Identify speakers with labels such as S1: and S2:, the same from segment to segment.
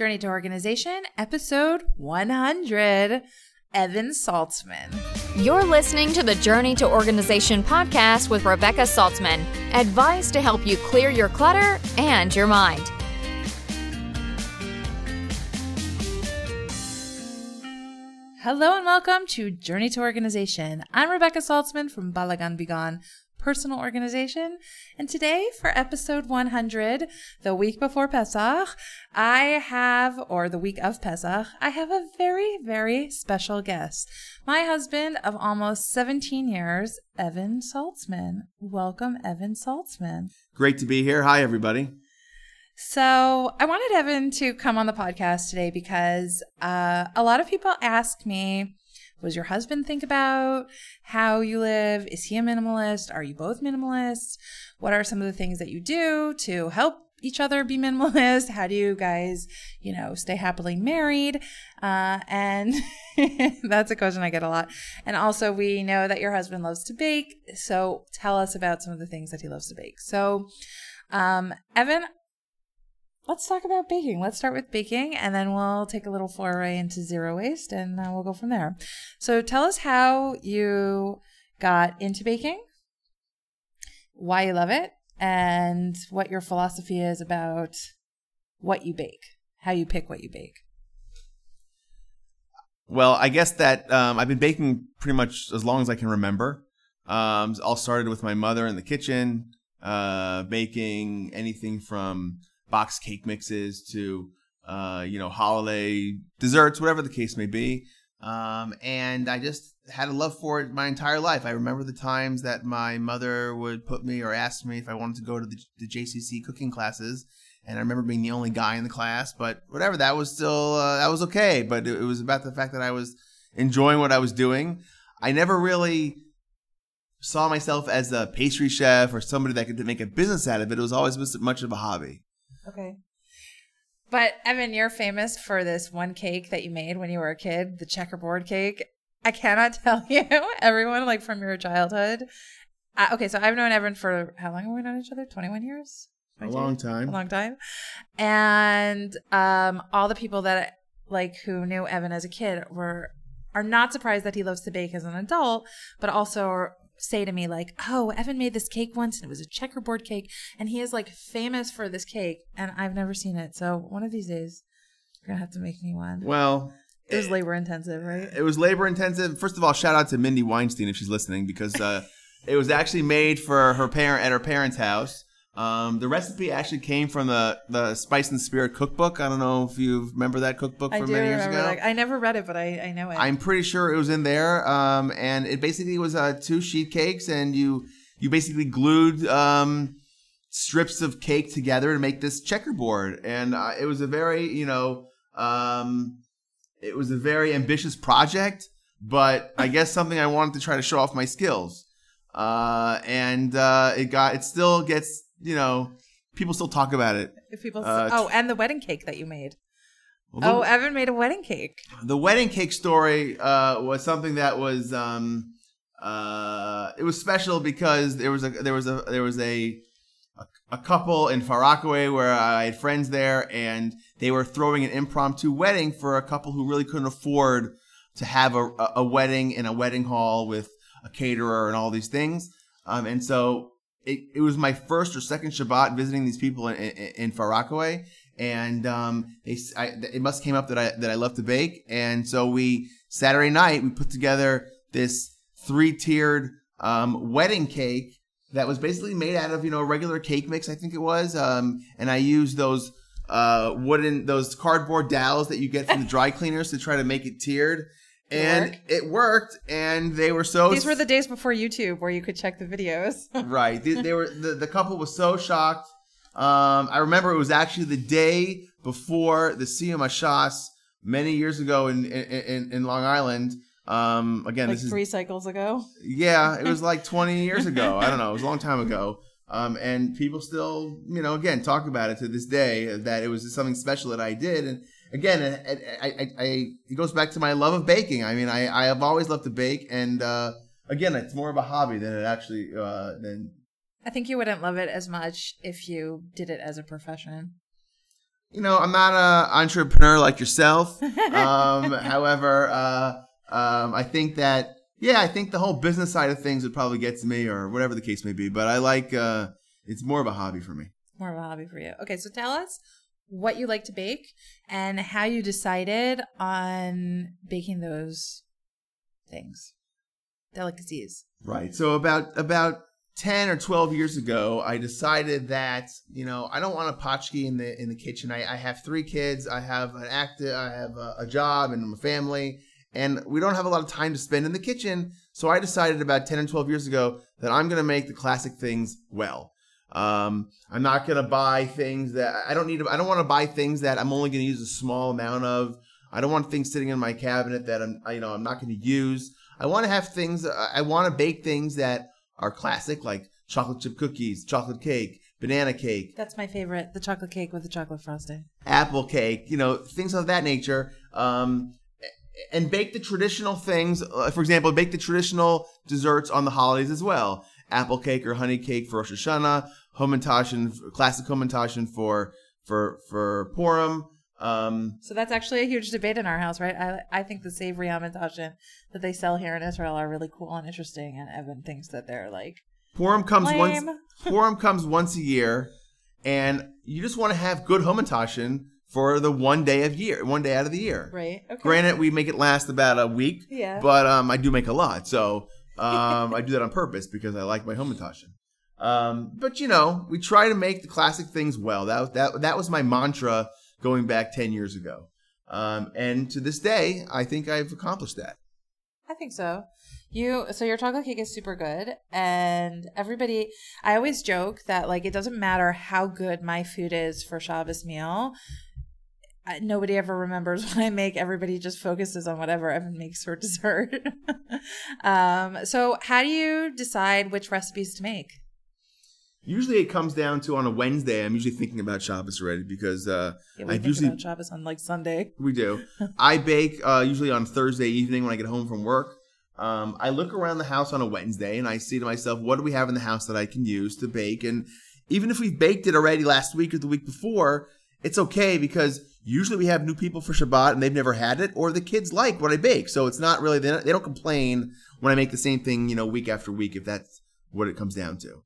S1: Journey to Organization, episode 100. Evan Saltzman.
S2: You're listening to the Journey to Organization podcast with Rebecca Saltzman. Advice to help you clear your clutter and your mind.
S1: Hello and welcome to Journey to Organization. I'm Rebecca Saltzman from Balagan Bigan Personal Organization. And today for episode 100, the week before Pesach, I have, or the week of Pesach, I have a very, very special guest. My husband of almost 17 years, Evan Saltzman. Welcome, Evan Saltzman.
S3: Great to be here. Hi, everybody.
S1: So I wanted Evan to come on the podcast today because uh, a lot of people ask me, what does your husband think about how you live? Is he a minimalist? Are you both minimalists? What are some of the things that you do to help each other be minimalist? How do you guys, you know, stay happily married? Uh, and that's a question I get a lot. And also, we know that your husband loves to bake. So tell us about some of the things that he loves to bake. So, um, Evan, let's talk about baking. Let's start with baking and then we'll take a little foray into zero waste and uh, we'll go from there. So tell us how you got into baking, why you love it, and what your philosophy is about what you bake, how you pick what you bake.
S3: Well, I guess that um, I've been baking pretty much as long as I can remember. Um, all started with my mother in the kitchen, uh, baking anything from box cake mixes to uh, you know holiday desserts, whatever the case may be. Um, and I just had a love for it my entire life. I remember the times that my mother would put me or ask me if I wanted to go to the, the JCC cooking classes, and I remember being the only guy in the class. But whatever, that was still uh, that was okay. But it, it was about the fact that I was enjoying what I was doing. I never really saw myself as a pastry chef or somebody that could make a business out of it. It was always much of a hobby.
S1: Okay. But Evan, you're famous for this one cake that you made when you were a kid, the checkerboard cake. I cannot tell you, everyone, like from your childhood. Uh, okay, so I've known Evan for how long have we known each other? 21 years?
S3: A long time.
S1: A long time. And um, all the people that like who knew Evan as a kid were are not surprised that he loves to bake as an adult, but also say to me like, "Oh, Evan made this cake once and it was a checkerboard cake and he is like famous for this cake and I've never seen it. So, one of these days you're going to have to make me one."
S3: Well,
S1: it was labor intensive, right?
S3: It was labor intensive. First of all, shout out to Mindy Weinstein if she's listening because uh, it was actually made for her parent at her parents' house. Um, the recipe actually came from the the Spice and Spirit cookbook. I don't know if you remember that cookbook from many years ago.
S1: That. I never read it, but I, I know it.
S3: I'm pretty sure it was in there. Um, and it basically was uh, two sheet cakes, and you you basically glued um, strips of cake together to make this checkerboard. And uh, it was a very you know um, it was a very ambitious project, but I guess something I wanted to try to show off my skills. Uh, and uh, it got it still gets you know, people still talk about it.
S1: If people, uh, oh, and the wedding cake that you made. Well, oh, Evan made a wedding cake.
S3: The wedding cake story uh, was something that was um, uh, it was special because there was a there was a there was a a, a couple in Far Rockaway where I had friends there, and they were throwing an impromptu wedding for a couple who really couldn't afford to have a, a wedding in a wedding hall with a caterer and all these things. Um, and so it, it was my first or second Shabbat visiting these people in, in, in Far Rockaway, and um, they, I, it must came up that I that I love to bake, and so we Saturday night we put together this three tiered um, wedding cake that was basically made out of you know regular cake mix, I think it was, um, and I used those uh, wooden those cardboard dowels that you get from the dry cleaners to try to make it tiered and work. it worked and they were so
S1: these were the days before youtube where you could check the videos.
S3: Right. They, they, were the, the couple was so shocked. Um, i remember it was actually the day before the siyum hashas many years ago in in, in long island. Um, again
S1: like
S3: this
S1: three
S3: is,
S1: cycles ago?
S3: Yeah it was like 20 years ago. I don't know. It was a long time ago. Um, and people still you know again talk about it to this day that it was something special that i did. And again, I, I, I, it goes back to my love of baking. I mean, I, I have always loved to bake, and uh, again, it's more of a hobby than it actually uh, than.
S1: I think you wouldn't love it as much if you did it as a profession.
S3: you know, I'm not an entrepreneur like yourself. Um, however, uh, um, I think that yeah, I think the whole business side of things would probably get to me, or whatever the case may be. But I like uh, it's more of a hobby for me.
S1: More of a hobby for you. Okay, so tell us what you like to bake and how you decided on baking those things, delicacies.
S3: Right. So about about ten or twelve years ago, I decided that you know I don't want a potchki in the in the kitchen. I, I have three kids. I have an active. I have a, a job and a family, and we don't have a lot of time to spend in the kitchen. So I decided about ten and twelve years ago that I'm going to make the classic things well. Um, I'm not going to buy things that I don't need. I don't want to buy things that I'm only going to use a small amount of. I don't want things sitting in my cabinet that I'm, you know, I'm not going to use. I want to have things. I want to bake things that are classic, like chocolate chip cookies, chocolate cake, banana cake.
S1: That's my favorite, the chocolate cake with the chocolate frosting.
S3: Apple cake, you know, things of that nature. Um, and bake the traditional things. Uh, for example, bake the traditional desserts on the holidays as well. Apple cake or honey cake for Rosh Hashanah, Hamantashen, classic Hamantashen for for for Purim. Um,
S1: so that's actually a huge debate in our house, right? I I think the savory hamantashen that they sell here in Israel are really cool and interesting, and Evan thinks that they're like
S3: Purim comes
S1: lame.
S3: once. Purim comes once a year, and you just want to have good hamantashen for the one day of year, one day out of the year.
S1: Right. Okay.
S3: Granted, we make it last about a week.
S1: Yeah.
S3: But um, I do make a lot, so um, I do that on purpose because I like my hamantashen. Um, but you know, we try to make the classic things well. That that that was my mantra going back ten years ago, um, and to this day, I think I've accomplished that.
S1: I think so. You so your chocolate cake is super good, and everybody. I always joke that like it doesn't matter how good my food is for Shabbos meal. Nobody ever remembers what I make. Everybody just focuses on whatever Evan makes for dessert. um, so, how do you decide which recipes to make?
S3: Usually, it comes down to on a Wednesday. I'm usually thinking about Shabbos already because uh,
S1: Yeah,
S3: I usually
S1: about Shabbos on like Sunday.
S3: We do. I bake uh, usually on Thursday evening when I get home from work. Um, I look around the house on a Wednesday and I see to myself, what do we have in the house that I can use to bake? And even if we've baked it already last week or the week before, it's okay because usually we have new people for Shabbat and they've never had it, or the kids like what I bake. So it's not really, they don't, they don't complain when I make the same thing, you know, week after week, if that's what it comes down to.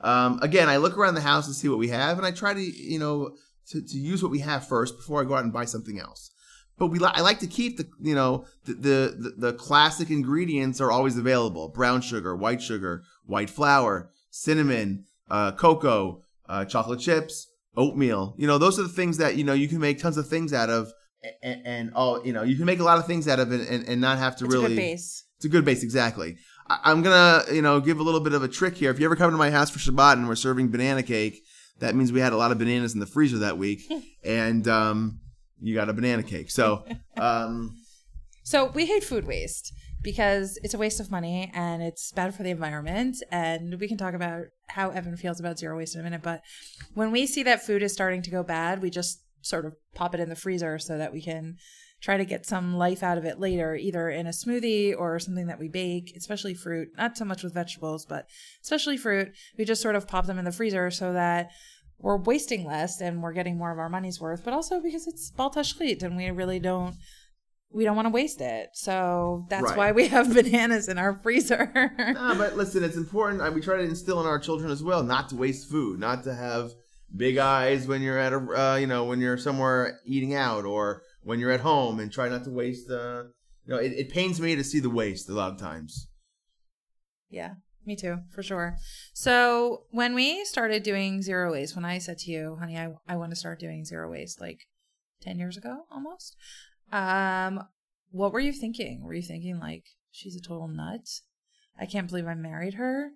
S3: Um, again, I look around the house and see what we have, and I try to, you know, to, to use what we have first before I go out and buy something else. But we, li- I like to keep the, you know, the, the the classic ingredients are always available: brown sugar, white sugar, white flour, cinnamon, uh, cocoa, uh, chocolate chips, oatmeal. You know, those are the things that you know you can make tons of things out of, and, and oh, you know, you can make a lot of things out of it, and, and not have to
S1: It's
S3: really.
S1: a good base.
S3: It's a good base, exactly. I'm gonna, you know, give a little bit of a trick here. If you ever come to my house for Shabbat and we're serving banana cake, that means we had a lot of bananas in the freezer that week, and um, you got a banana cake. So, um,
S1: So we hate food waste because it's a waste of money and it's bad for the environment. And we can talk about how Evan feels about zero waste in a minute. But when we see that food is starting to go bad, we just sort of pop it in the freezer so that we can try to get some life out of it later, either in a smoothie or something that we bake, especially fruit, not so much with vegetables, but especially fruit. We just sort of pop them in the freezer so that we're wasting less and we're getting more of our money's worth, but also because it's bal tashchit and we really don't we don't want to waste it. So that's
S3: Right.
S1: why we have bananas in our freezer.
S3: no, but listen, it's important. I, we try to instill in our children as well not to waste food, not to have big eyes when you're at a, uh, you know, when you're somewhere eating out or when you're at home, and try not to waste. Uh, you know, it, it pains me to see the waste a lot of times.
S1: yeah, me too, for sure. So when we started doing zero waste, when I said to you, honey, I, I want to start doing zero waste like 10 years ago almost, um, what were you thinking? Were you thinking like, she's a total nut? I can't believe I married her.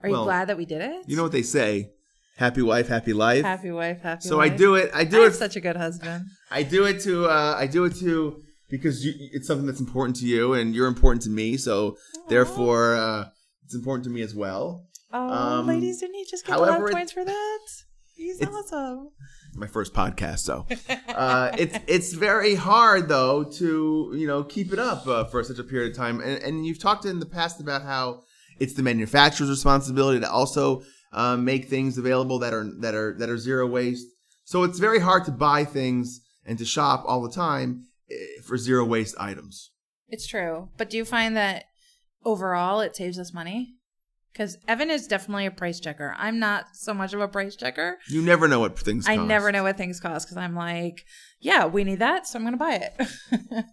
S1: Are you
S3: Well,
S1: glad that we did it?
S3: You know what they say: happy wife, happy life.
S1: happy wife, happy life.
S3: so
S1: life.
S3: I do it. I
S1: I
S3: do
S1: have
S3: it.
S1: such a good husband.
S3: I do it to. Uh, I do it to because you, it's something that's important to you, and you're important to me. So therefore, uh, it's important to me as well.
S1: Oh,
S3: Um,
S1: ladies, didn't you just get
S3: however,
S1: 12
S3: it-
S1: points for that? He's awesome.
S3: my first podcast, so uh, it's it's very hard though to you know keep it up uh, for such a period of time. And, and you've talked in the past about how it's the manufacturer's responsibility to also um, make things available that are that are that are zero waste. So it's very hard to buy things and to shop all the time eh, for zero waste items.
S1: It's true. But do you find that overall it saves us money? Because Evan is definitely a price checker. I'm not so much of a price checker.
S3: You never know what things
S1: I
S3: cost.
S1: never know what things cost because I'm like, yeah, we need that, so I'm gonna buy it.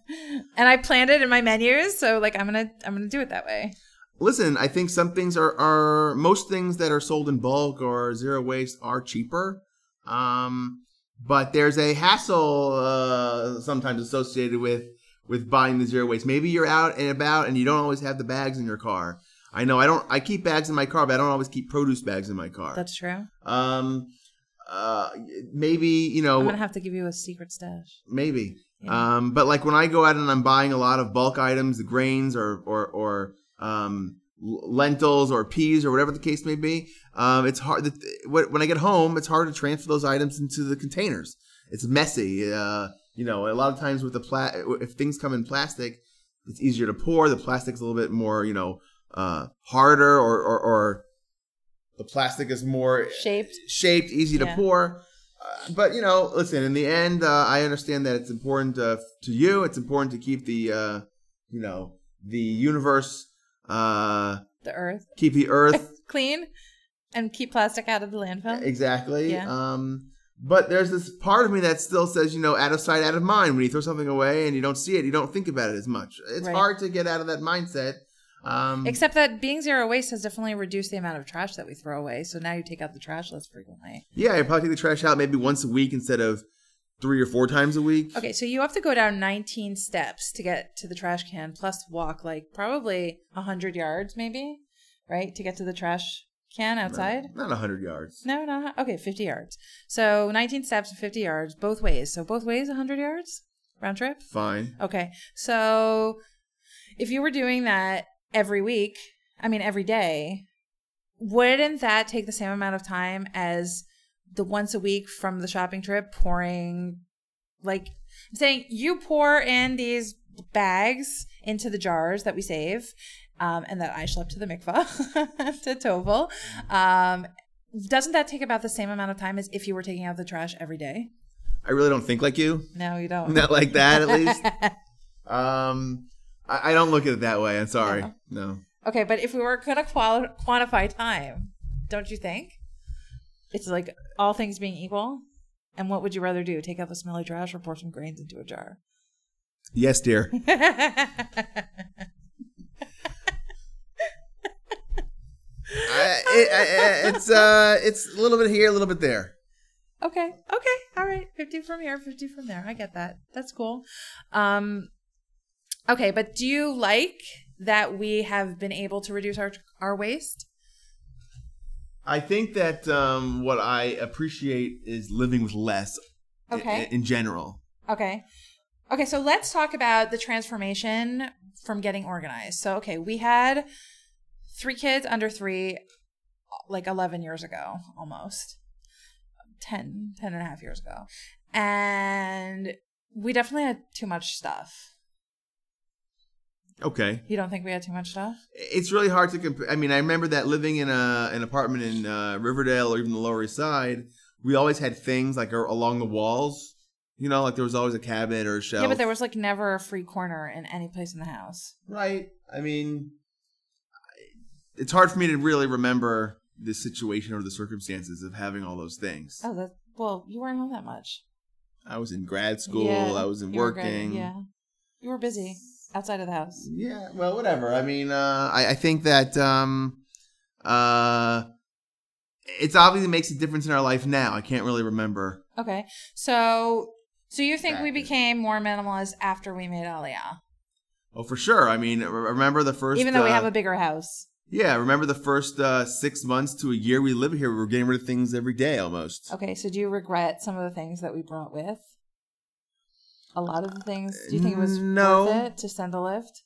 S1: and I planned it in my menus, so like I'm gonna I'm gonna do it that way.
S3: Listen, I think some things are, are most things that are sold in bulk or zero waste are cheaper. Um, but there's a hassle uh, sometimes associated with with buying the zero waste. Maybe you're out and about and you don't always have the bags in your car. I know I don't. I keep bags in my car, but I don't always keep produce bags in my car.
S1: That's true.
S3: um, uh, maybe you know,
S1: I'm gonna have to give you a secret stash.
S3: maybe.
S1: Yeah.
S3: Um, but like when I go out and I'm buying a lot of bulk items, the grains or or or um, lentils or peas or whatever the case may be, um, it's hard. When I get home, it's hard to transfer those items into the containers. It's messy. Uh, you know, a lot of times with the pla- if things come in plastic, it's easier to pour. The plastic's a little bit more, you know, uh, harder or, or or the plastic is more
S1: Shaped.
S3: shaped, easy to
S1: Yeah.
S3: pour. Uh, but you know, listen. In the end, uh, I understand that it's important uh, to you. It's important to keep the, uh, you know, the universe, uh,
S1: The earth
S3: keep the earth
S1: clean and keep plastic out of the landfill.
S3: exactly.
S1: Yeah.
S3: Um, but there's this part of me that still says, you know, out of sight, out of mind. When you throw something away and you don't see it, you don't think about it as much. It's
S1: Right.
S3: hard to get out of that mindset. Um,
S1: Except that being zero waste has definitely reduced the amount of trash that we throw away. So now you take out the trash less frequently.
S3: yeah, I probably take the trash out maybe once a week instead of three or four times a week.
S1: Okay, so you have to go down 19 steps to get to the trash can, plus walk like probably 100 yards, maybe, right? To get to the trash can outside?
S3: Not a hundred yards.
S1: No, not. Okay, 50 yards. So 19 steps and 50 yards both ways. So both ways 100 yards round trip?
S3: Fine.
S1: Okay. So if you were doing that every week, I mean every day, wouldn't that take the same amount of time as the once a week from the shopping trip pouring like I'm saying you pour in these bags into the jars that we save um, and that I schlep to the mikvah to Tovel. Um, doesn't that take about the same amount of time as if you were taking out the trash every day?
S3: I really don't think like you.
S1: No, you don't.
S3: Not like that, at least. um, I, I don't look at it that way. I'm sorry. No.
S1: Okay, but if we were going to quali- quantify time, don't you think? It's like all things being equal. And what would you rather do? Take out the smelly trash or pour some grains into a jar?
S3: Yes, dear. I, it, I, it's uh, it's a little bit here, a little bit there.
S1: Okay. Okay. All right. 50 from here, 50 from there. I get that. That's cool. Um Okay, but do you like that we have been able to reduce our our waste?
S3: I think that um, what I appreciate is living with less.
S1: Okay.
S3: In, general.
S1: Okay. Okay, so let's talk about the transformation from getting organized. So, okay, we had three kids under three, like 11 years ago, almost 10, 10 and a half years ago. And we definitely had too much stuff.
S3: Okay.
S1: You don't think we had too much stuff?
S3: It's really hard to compare. I mean, I remember that living in a an apartment in uh, Riverdale or even the Lower East Side, we always had things like along the walls. You know, like there was always a cabinet or a shelf.
S1: Yeah, but there was like never a free corner in any place in the house.
S3: Right. I mean, it's hard for me to really remember the situation or the circumstances of having all those things.
S1: Oh, that well, you weren't home that much.
S3: I was in grad school.
S1: Yeah,
S3: I was in
S1: you were great,
S3: working.
S1: Yeah, you were busy outside of the house.
S3: Yeah, well, whatever. I mean, uh, I, I think that um, uh, it's obviously makes a difference in our life now. I can't really remember.
S1: Okay. So so you think we became more minimalist after we made Aliyah?
S3: Oh, for sure. I mean, remember the first.
S1: Even though we
S3: uh,
S1: have a bigger house.
S3: yeah, remember the first uh, six months to a year we lived here. We were getting rid of things every day almost.
S1: Okay, so do you regret some of the things that we brought with? A lot of the things. Do you think it was
S3: No.
S1: worth it to send a lift?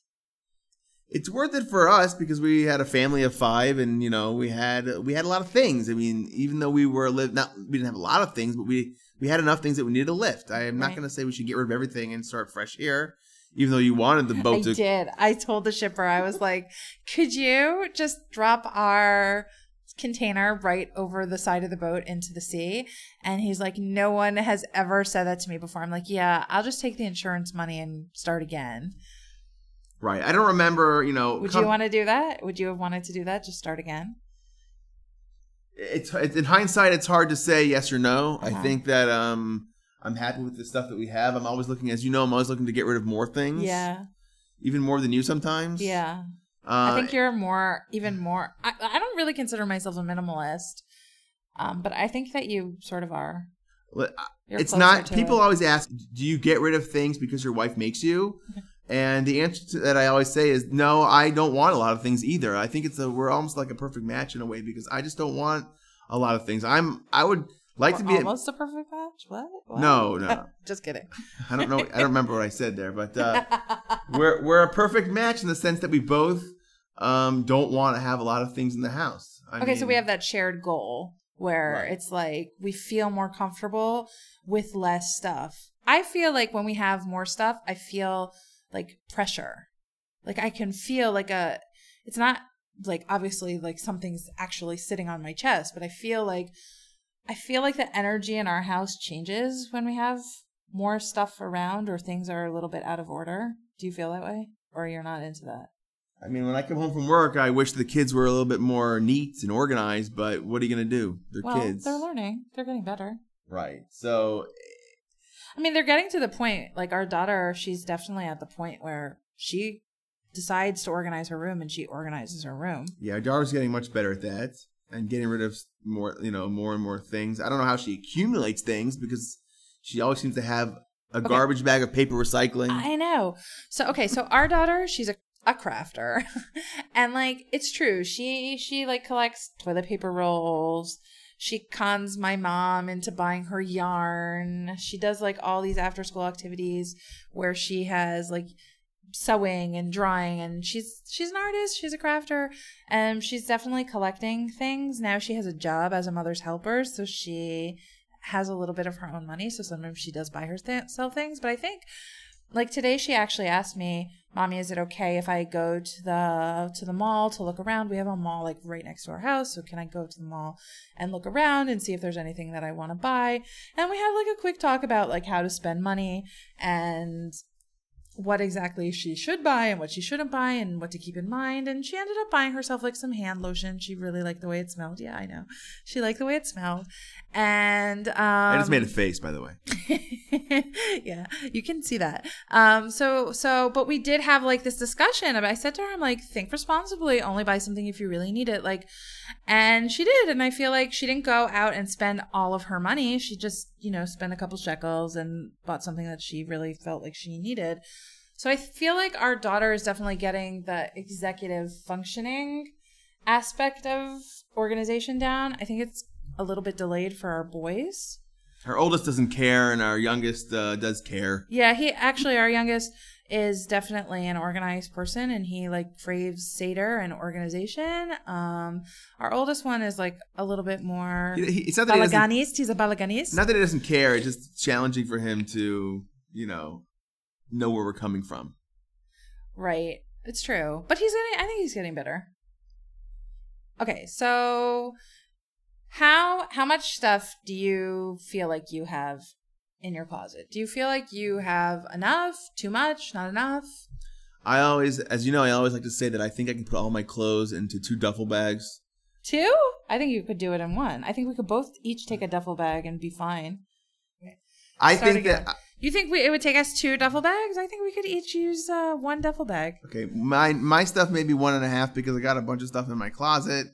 S3: It's worth it for us because we had a family of five, and you know we had we had a lot of things. I mean, even though we were live not we didn't have a lot of things, but we we had enough things that we needed a lift. I am not going to say we should get rid of everything and start fresh here, even though you wanted the
S1: I
S3: boat to
S1: did. I told the shipper, I was like, could you just drop our container right over the side of the boat into the sea. And he's like, no one has ever said that to me before. I'm like, yeah, I'll just take the insurance money and start again.
S3: Right. I don't remember. You know.
S1: Would
S3: com-
S1: you want to do that? Would you have wanted to do that? Just start again?
S3: it's, it's in hindsight it's hard to say yes or no i
S1: Uh-huh.
S3: think that um i'm happy with the stuff that we have i'm always looking as you know i'm always looking to get rid of more things
S1: Yeah.
S3: even more than you sometimes
S1: Yeah.
S3: Uh,
S1: I think you're more, even more. I, I don't really consider myself a minimalist, um, but I think that you sort of are. You're
S3: it's not people
S1: it.
S3: always ask do you get rid of things because your wife makes you and the answer to that i always say is no i don't want a lot of things either i think it's a we're almost like a perfect match in a way because i just don't want a lot of things i'm i would like to
S1: We're
S3: be
S1: almost a perfect match. What? What?
S3: No, no.
S1: Just kidding.
S3: i don't know i don't remember what i said there but uh we're we're a perfect match in the sense that we both um don't want to have a lot of things in the house. I
S1: okay, so we have that shared goal where
S3: Right.
S1: it's like we feel more comfortable with less stuff. I feel like when we have more stuff, I feel like pressure. Like I can feel like a it's not like obviously like something's actually sitting on my chest, but I feel like I feel like the energy in our house changes when we have more stuff around or things are a little bit out of order. Do you feel that way? Or you're not into that?
S3: I mean, when I come home from work, I wish the kids were a little bit more neat and organized. But what are you gonna do? They're
S1: well,
S3: kids,
S1: they're learning. They're getting better.
S3: right? So eh.
S1: I mean, they're getting to the point. Like our daughter, she's definitely at the point where she decides to organize her room and she organizes her room.
S3: yeah, our daughter's getting much better at that and getting rid of more, you know, more and more things. I don't know how she accumulates things because she always seems to have a garbage bag of paper recycling.
S1: I know. So okay, so our daughter, she's a a crafter. and like it's true. She she like collects toilet paper rolls. She cons my mom into buying her yarn. She does like all these after school activities where she has like sewing and drawing and she's she's an artist she's a crafter and she's definitely collecting things now she has a job as a mother's helper so she has a little bit of her own money so sometimes she does buy herself things but i think like today she actually asked me mommy is it okay if i go to the to the mall to look around we have a mall like right next to our house so can i go to the mall and look around and see if there's anything that i want to buy and we had like a quick talk about like how to spend money and what exactly she should buy and what she shouldn't buy and what to keep in mind. And she ended up buying herself like some hand lotion. She really liked the way it smelled. Yeah, I know. She liked the way it smelled. And um
S3: I just made a face, by the way.
S1: yeah, you can see that. Um, so so, but we did have like this discussion. I said to her, "I'm like, think responsibly. Only buy something if you really need it." Like, and she did. And I feel like she didn't go out and spend all of her money. She just, you know, spent a couple shekels and bought something that she really felt like she needed. So I feel like our daughter is definitely getting the executive functioning aspect of organization down. I think it's a little bit delayed for our boys.
S3: Our oldest doesn't care, and our youngest uh, does care.
S1: Yeah, he actually our youngest is definitely an organized person and he like craves Seder and organization. Um our oldest one is like a little bit more
S3: He- he- It's not that he
S1: balaganist. He's a balaganist.
S3: Not that he doesn't care. It's just challenging for him to, you know, know where we're coming from.
S1: Right. It's true. But he's getting I think he's getting better. Okay, so how how much stuff do you feel like you have in your closet? Do you feel like you have enough, too much, not enough?
S3: I always, as you know, I always like to say that I think I can put all my clothes into two duffel bags.
S1: Two? I think you could do it in one. I think we could both each take a duffel bag and be fine.
S3: I
S1: Start
S3: think
S1: again.
S3: that
S1: You think we, it would take us two duffel bags? I think we could each use uh, one duffel bag.
S3: okay, my my stuff may be one and a half because I got a bunch of stuff in my closet.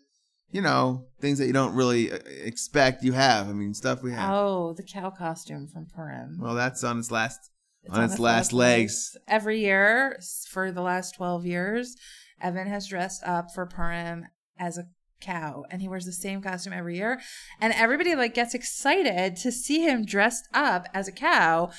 S3: You know, things that you don't really uh, expect you have. I mean, stuff we have.
S1: Oh, the cow costume from Purim.
S3: Well, that's on its last
S1: It's
S3: on its last legs.
S1: Every year for the last 12 years, Evan has dressed up for Purim as a cow and he wears the same costume every year and everybody like gets excited to see him dressed up as a cow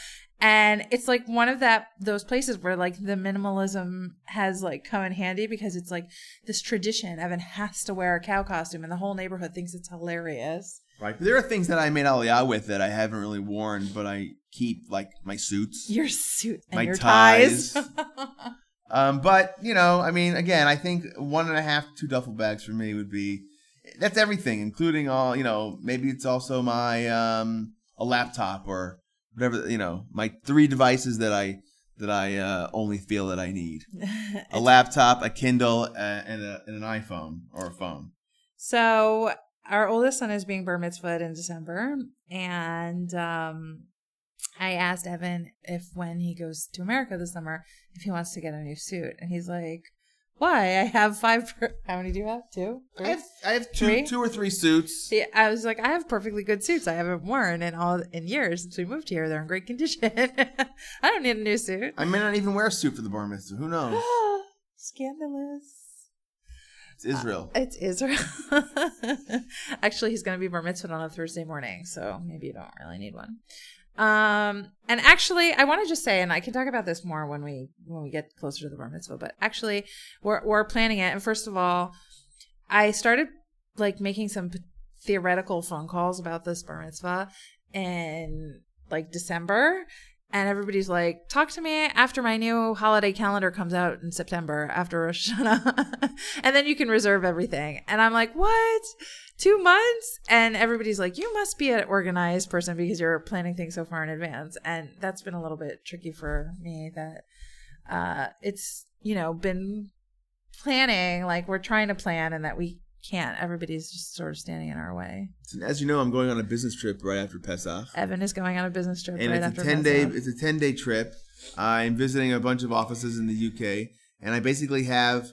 S1: and it's like one of that those places where like the minimalism has like come in handy because it's like this tradition evan has to wear a cow costume and the whole neighborhood thinks it's hilarious
S3: Right. There are things that I made aliyah with that I haven't really worn, but I keep like my suits.
S1: your suit and
S3: My
S1: your ties,
S3: ties. Um, but you know, I mean, again, I think one and a half, two duffel bags for me would be that's everything, including all you know. Maybe it's also my um a laptop or whatever you know. My three devices that I that I uh, only feel that I need: a laptop, a Kindle, uh, and, a, and an iPhone or a phone.
S1: So our oldest son is being bar mitzvahed in December, and um, I asked Evan if when he goes to America this summer if he wants to get a new suit, and he's like, "Why? I have five. Per- How many do you have? Two?
S3: I
S1: Three?
S3: have I have two
S1: Three?
S3: two or three suits.
S1: Yeah, I was like, I have perfectly good suits. I haven't worn in all in years since we moved here. They're in great condition. I don't need a new suit.
S3: I may not even wear a suit for the bar mitzvah. Who knows?
S1: Scandalous.
S3: It's Israel.
S1: Uh, it's Israel. Actually, he's going to be bar mitzvah on a Thursday morning, so maybe you don't really need one. Um, and actually, I want to just say, and I can talk about this more when we when we get closer to the bar mitzvah. But actually, we're we're planning it. And first of all, I started like making some theoretical phone calls about this bar mitzvah in like December. And everybody's like, talk to me after my new holiday calendar comes out in September after Rosh Hashanah. and then you can reserve everything. And I'm like, what? Two months? And everybody's like, you must be an organized person because you're planning things so far in advance. And that's been a little bit tricky for me that uh, it's, you know, been planning, like we're trying to plan and that we can't. Everybody's just sort of standing in our way.
S3: As you know, I'm going on a business trip right after Pesach.
S1: Evan is going on a business trip
S3: and
S1: right
S3: it's
S1: after
S3: a 10 day it's a 10 day trip i'm visiting a bunch of offices in the uk and i basically have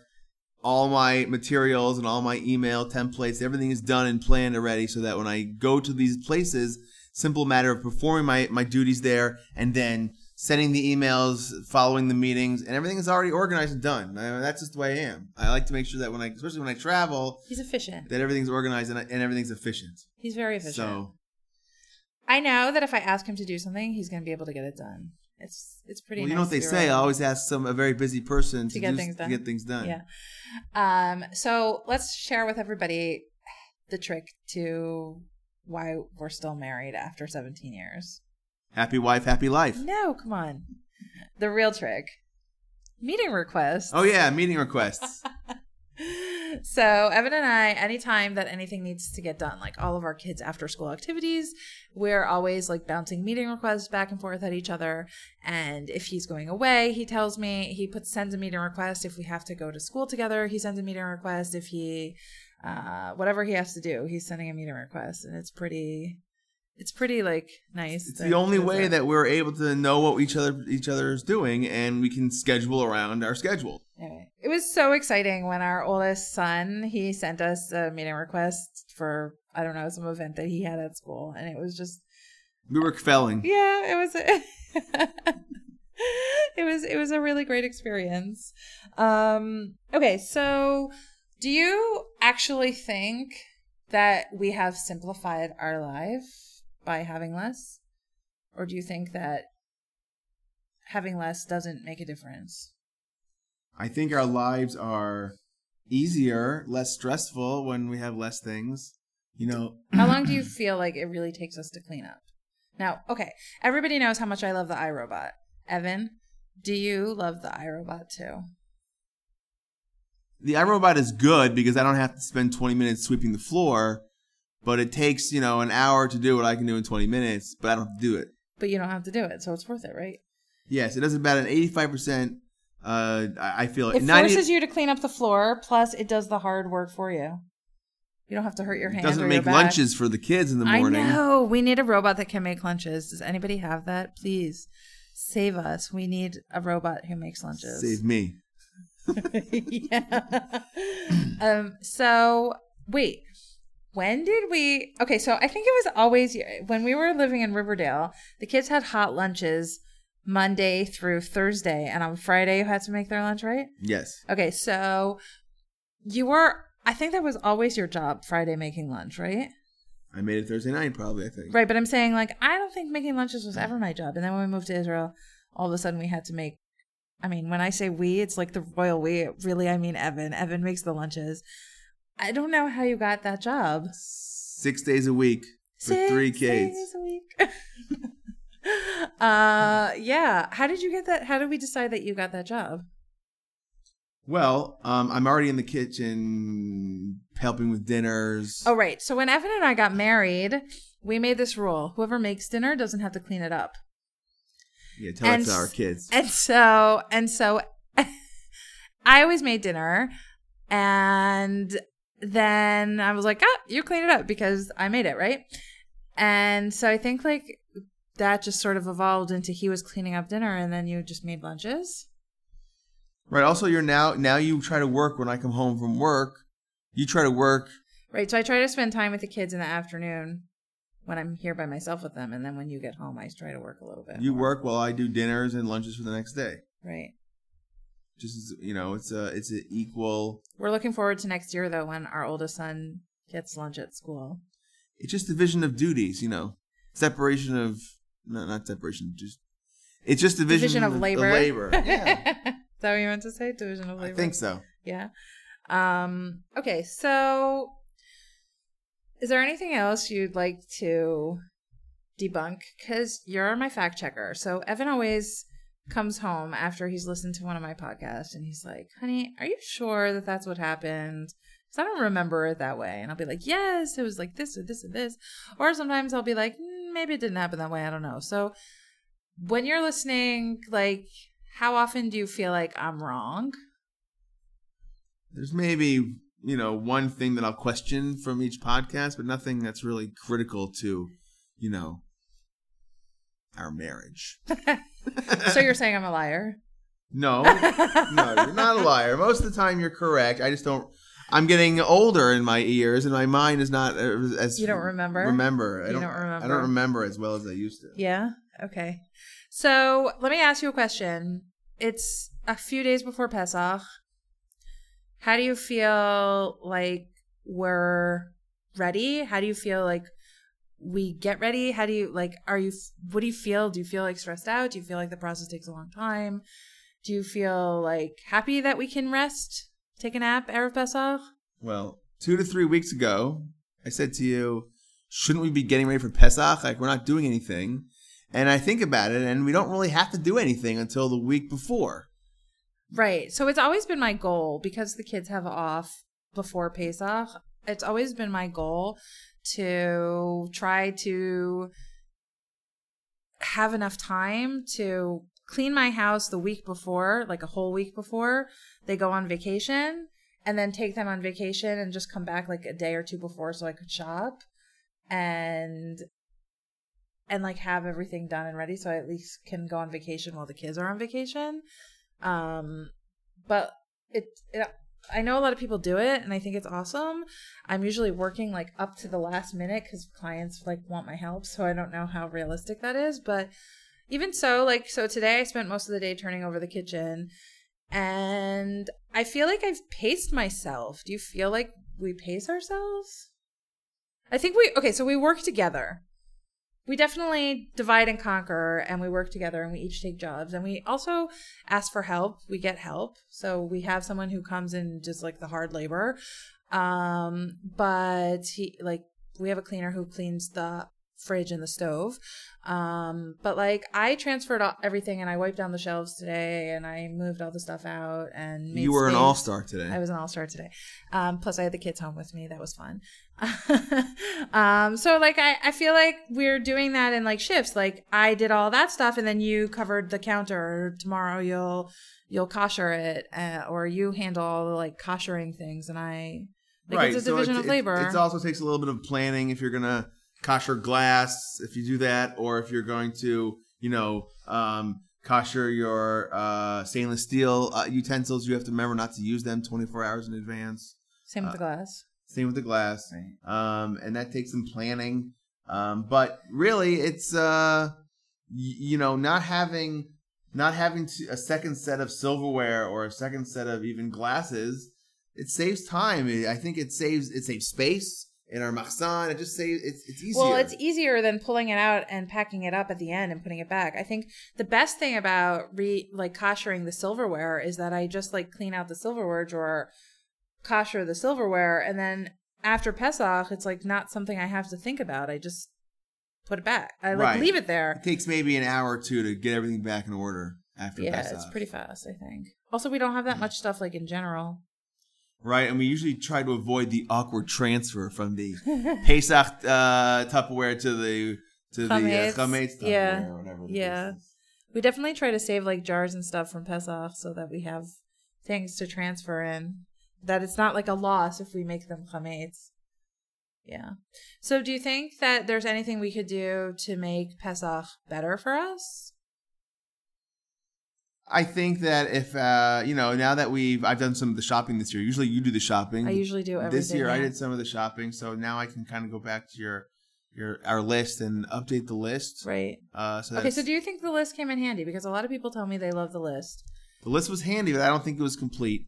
S3: all my materials and all my email templates everything is done and planned already so that when i go to these places simple matter of performing my, my duties there and then sending the emails following the meetings and everything is already organized and done I mean, that's just the way i am i like to make sure that when i especially when i travel
S1: He's efficient.
S3: that everything's organized and, and everything's efficient
S1: He's very efficient.
S3: so
S1: I know that if I ask him to do something, he's going to be able to get it done. It's it's pretty.
S3: well, you
S1: nice
S3: know what they say. I always ask some a very busy person to,
S1: To get
S3: do,
S1: things done.
S3: To get things done.
S1: Yeah. Um. So let's share with everybody the trick to why we're still married after 17 years.
S3: Happy wife, happy life.
S1: No, come on. The real trick. Meeting requests.
S3: Oh yeah, meeting requests.
S1: so Evan and I, anytime that anything needs to get done, like all of our kids' after school activities, we're always like bouncing meeting requests back and forth at each other. And if he's going away, he tells me he puts sends a meeting request. If we have to go to school together, he sends a meeting request. If he uh whatever he has to do, he's sending a meeting request. And it's pretty it's pretty like nice.
S3: It's the only way
S1: that.
S3: that we're able to know what each other each other is doing, and we can schedule around our schedule.
S1: Anyway, it was so exciting when our oldest son he sent us a meeting request for I don't know some event that he had at school, and it was just
S3: We were felling.
S1: yeah, it was it was it was a really great experience. Um, okay, so do you actually think that we have simplified our life by having less, or do you think that having less doesn't make a difference?
S3: I think our lives are easier, less stressful when we have less things. You know,
S1: How long do you feel like it really takes us to clean up? Now, okay, everybody knows how much I love the iRobot. Evan, do you love the iRobot too?
S3: the iRobot is good because I don't have to spend 20 minutes sweeping the floor, but it takes, you know, an hour to do what I can do in 20 minutes, but I don't have to do it.
S1: But you don't have to do it, so it's worth it, right?
S3: Yes, it does about an 85%. Uh, I feel
S1: It
S3: 90
S1: forces you to clean up the floor, plus it does the hard work for you. You don't have to hurt your
S3: hands.
S1: it
S3: doesn't make lunches for the kids in the morning.
S1: I know. We need a robot that can make lunches. Does anybody have that? Please save us. We need a robot who makes lunches.
S3: Save me.
S1: yeah. um. So wait, when did we? Okay, so I think it was always when we were living in Riverdale. The kids had hot lunches Monday through Thursday, and on Friday you had to make their lunch, right?
S3: Yes.
S1: Okay, so you were. I think that was always your job, Friday making lunch, right?
S3: I made it Thursday night, probably, I think.
S1: Right, but I'm saying like I don't think making lunches was ever my job. And then when we moved to Israel, all of a sudden we had to make. I mean, when I say we, it's like the royal we. Really, I mean Evan. Evan makes the lunches. I don't know how you got that job.
S3: Six days a week for
S1: Six
S3: three kids.
S1: days a week. uh, yeah. How did you get that? How did we decide that you got that job?
S3: Well, um, I'm already in the kitchen helping with dinners.
S1: Oh, right. So when Evan and I got married, we made this rule: whoever makes dinner doesn't have to clean it up.
S3: yeah, tell
S1: and
S3: that to our kids.
S1: And so, and so, I always made dinner, and then I was like, "Ah, you clean it up because I made it, right?" And so I think like that just sort of evolved into he was cleaning up dinner, and then you just made lunches.
S3: Right. Also, you're now now you try to work when I come home from work. You try to work.
S1: Right. So I try to spend time with the kids in the afternoon when I'm here by myself with them, and then when you get home, I try to work a little bit.
S3: You
S1: more.
S3: work while I do dinners and lunches for the next day.
S1: Right.
S3: Just you know, it's a it's an equal.
S1: We're looking forward to next year though, when our oldest son gets lunch at school.
S3: It's just division of duties. You know, separation of no, not separation. Just it's just division,
S1: Division of labor.
S3: labor. Yeah,
S1: Is that what you meant to say? Division of labor.
S3: I think so.
S1: Yeah. Um. Okay. So, is there anything else you'd like to debunk? Because you're my fact checker. So Evan always comes home after he's listened to one of my podcasts, and he's like, "Honey, are you sure that that's what happened?" Because I don't remember it that way, and I'll be like, "Yes, it was like this or this or this," or sometimes I'll be like, "Mm, "Maybe it didn't happen that way." I don't know. So when you're listening, like, how often do you feel like I'm wrong?
S3: There's maybe you know one thing that I'll question from each podcast, but nothing that's really critical to you know our marriage.
S1: so you're saying I'm a liar?
S3: No, no, you're not a liar. Most of the time, you're correct. I just don't. I'm getting older in my ears, and my mind is not as
S1: You don't remember?
S3: Remember, I don't,
S1: don't
S3: I don't remember as well as I used to.
S1: Yeah. Okay. So let me ask you a question. It's a few days before Pesach. How do you feel like we're ready? How do you feel like we get ready? How do you like? Are you? What do you feel? Do you feel like stressed out? Do you feel like the process takes a long time? Do you feel like happy that we can rest, take a nap, erev Pesach?
S3: Well, two to three weeks ago, I said to you, "Shouldn't we be getting ready for Pesach? Like we're not doing anything." And I think about it, and we don't really have to do anything until the week before.
S1: Right. So it's always been my goal because the kids have off before Pesach. It's always been my goal to try to have enough time to clean my house the week before, like a whole week before they go on vacation, and then take them on vacation and just come back like a day or two before so I could shop and and like have everything done and ready so I at least can go on vacation while the kids are on vacation. Um, but it, it, I know a lot of people do it, and I think it's awesome. I'm usually working like up to the last minute because clients like want my help, so I don't know how realistic that is. But even so, like, so today I spent most of the day turning over the kitchen, and I feel like I've paced myself. Do you feel like we pace ourselves? I think we okay. So we work together we definitely divide and conquer and we work together and we each take jobs and we also ask for help we get help so we have someone who comes and does like the hard labor um but he like we have a cleaner who cleans the fridge and the stove um but like i transferred all, everything and i wiped down the shelves today and i moved all the stuff out and made
S3: you were an all star today.
S1: I was an all star today. Um, plus, I had the kids home with me. That was fun. um, so, like, I, I feel like we're doing that in like shifts. Like, I did all that stuff, and then you covered the counter. Tomorrow, you'll you'll kosher it, uh, or you handle all the like koshering things, and I like it's a
S3: so
S1: division
S3: it-
S1: of
S3: it-
S1: labor.
S3: It also takes a little bit of planning if you're gonna kosher glass, if you do that, or if you're going to, you know, um, kosher your uh, stainless steel uh, utensils. You have to remember not to use them 24 hours in advance.
S1: Same with the glass.
S3: Same with the glass, um, and that takes some planning. Um, but really, it's uh, y- you know not having not having to, a second set of silverware or a second set of even glasses. It saves time. I think it saves it saves space in our machzan. It just saves it's it's easier.
S1: Well, it's easier than pulling it out and packing it up at the end and putting it back. I think the best thing about re like koshering the silverware is that I just like clean out the silverware drawer, kosher the silverware, and then after Pesach, it's like not something I have to think about. I just put it back. I like
S3: Right.
S1: leave it there.
S3: It takes maybe an hour or two to get everything back in order after
S1: Yeah,
S3: Pesach.
S1: it's pretty fast, I think. Also, we don't have that much stuff like in general.
S3: Right, and we usually try to avoid the awkward transfer from the Pesach uh, Tupperware to the to the uh,
S1: Chametz
S3: Tupperware,
S1: yeah,
S3: or whatever.
S1: yeah. We definitely try to save like jars and stuff from Pesach so that we have things to transfer in. That it's not like a loss if we make them chametz. Yeah. So, do you think that there's anything we could do to make Pesach better for us?
S3: I think that if uh, you know, now that we've I've done some of the shopping this year. Usually, you do the shopping.
S1: I usually do everything.
S3: this year I did some of the shopping, so now I can kind of go back to your your our list and update the list.
S1: Right.
S3: Uh, so
S1: Okay, so do you think the list came in handy? Because a lot of people tell me they love the list.
S3: the list was handy, but I don't think it was complete.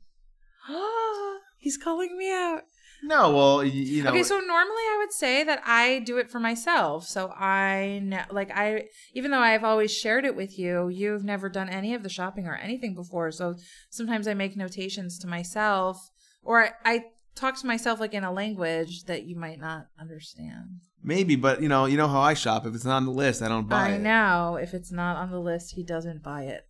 S1: He's calling me out.
S3: No, well, you, know,
S1: okay, so normally I would say that I do it for myself. So I know, like I, even though I've always shared it with you, you've never done any of the shopping or anything before. So sometimes I make notations to myself, or I, I talk to myself like in a language that you might not understand.
S3: maybe, but you know, you know how I shop. If it's not on the list, I don't buy
S1: I
S3: it.
S1: know if it's not on the list, he doesn't buy it.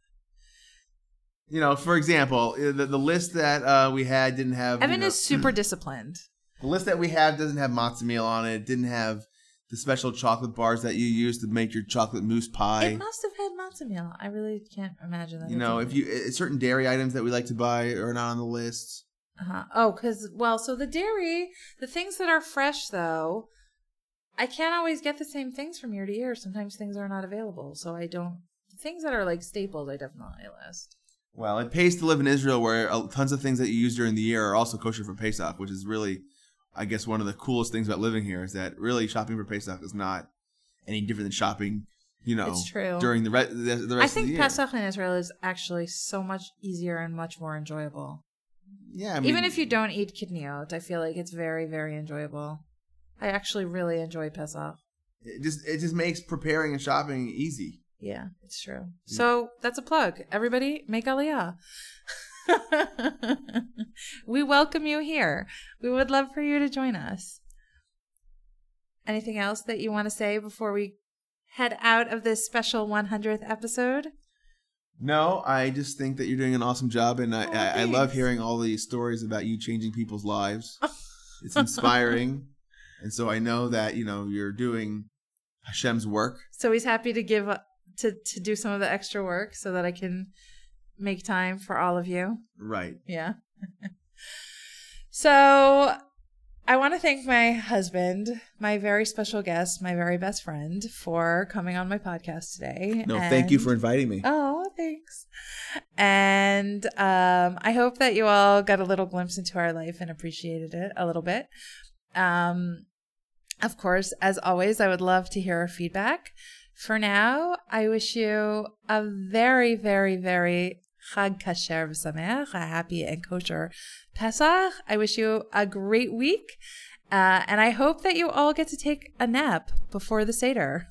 S3: You know, for example, uh, the, the list that uh, we had didn't have.
S1: Evan
S3: you know,
S1: is super disciplined.
S3: The list that we have doesn't have matzo meal on it. It didn't have the special chocolate bars that you use to make your chocolate mousse pie.
S1: It must have had matzo meal. I really can't imagine that.
S3: you know, if you uh, certain dairy items that we like to buy are not on the list.
S1: Uh-huh. Oh, because, well, so the dairy, the things that are fresh, though, I can't always get the same things from year to year. Sometimes things are not available. So I don't, things that are like staples, I definitely list.
S3: Well, it pays to live in Israel, where uh, tons of things that you use during the year are also kosher for Pesach, which is really, I guess, one of the coolest things about living here is that really shopping for Pesach is not any different than shopping, you know,
S1: It's true.
S3: during the, re- the, the rest
S1: I
S3: of the
S1: think
S3: year.
S1: Pesach in Israel is actually so much easier and much more enjoyable.
S3: yeah, I mean,
S1: Even if you don't eat kitniyot, I feel like it's very, very enjoyable. I actually really enjoy Pesach.
S3: it just it just makes preparing and shopping easy.
S1: Yeah, it's true. Mm. So that's a plug. Everybody, make Aliyah. we welcome you here. We would love for you to join us. Anything else that you want to say before we head out of this special 100th episode?
S3: No, I just think that you're doing an awesome job, and I,
S1: Oh,
S3: I, I love hearing all these stories about you changing people's lives. it's inspiring, and so I know that you know you're doing Hashem's work.
S1: So he's happy to give to to do some of the extra work so that I can make time for all of you.
S3: Right.
S1: Yeah. so I want to thank my husband, my very special guest, my very best friend, for coming on my podcast today.
S3: No, thank you for inviting me.
S1: Oh, thanks. And um, I hope that you all got a little glimpse into our life and appreciated it a little bit. Um, of course, as always, I would love to hear our feedback. For now, I wish you a very, very, very Chag Kasher V'Sameach, a happy and kosher Pesach. I wish you a great week. Uh, and I hope that you all get to take a nap before the Seder.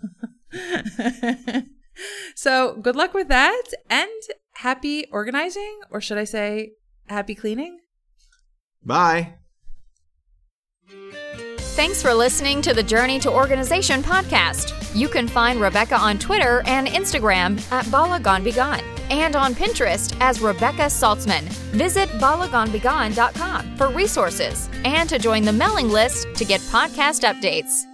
S1: so good luck with that and happy organizing, or should I say happy cleaning?
S3: Bye.
S2: Thanks for listening to the Journey to Organization podcast. You can find Rebecca on Twitter and Instagram at Bala Gone Be Gone and on Pinterest as Rebecca Saltzman. Visit balagonbegon.com for resources and to join the mailing list to get podcast updates.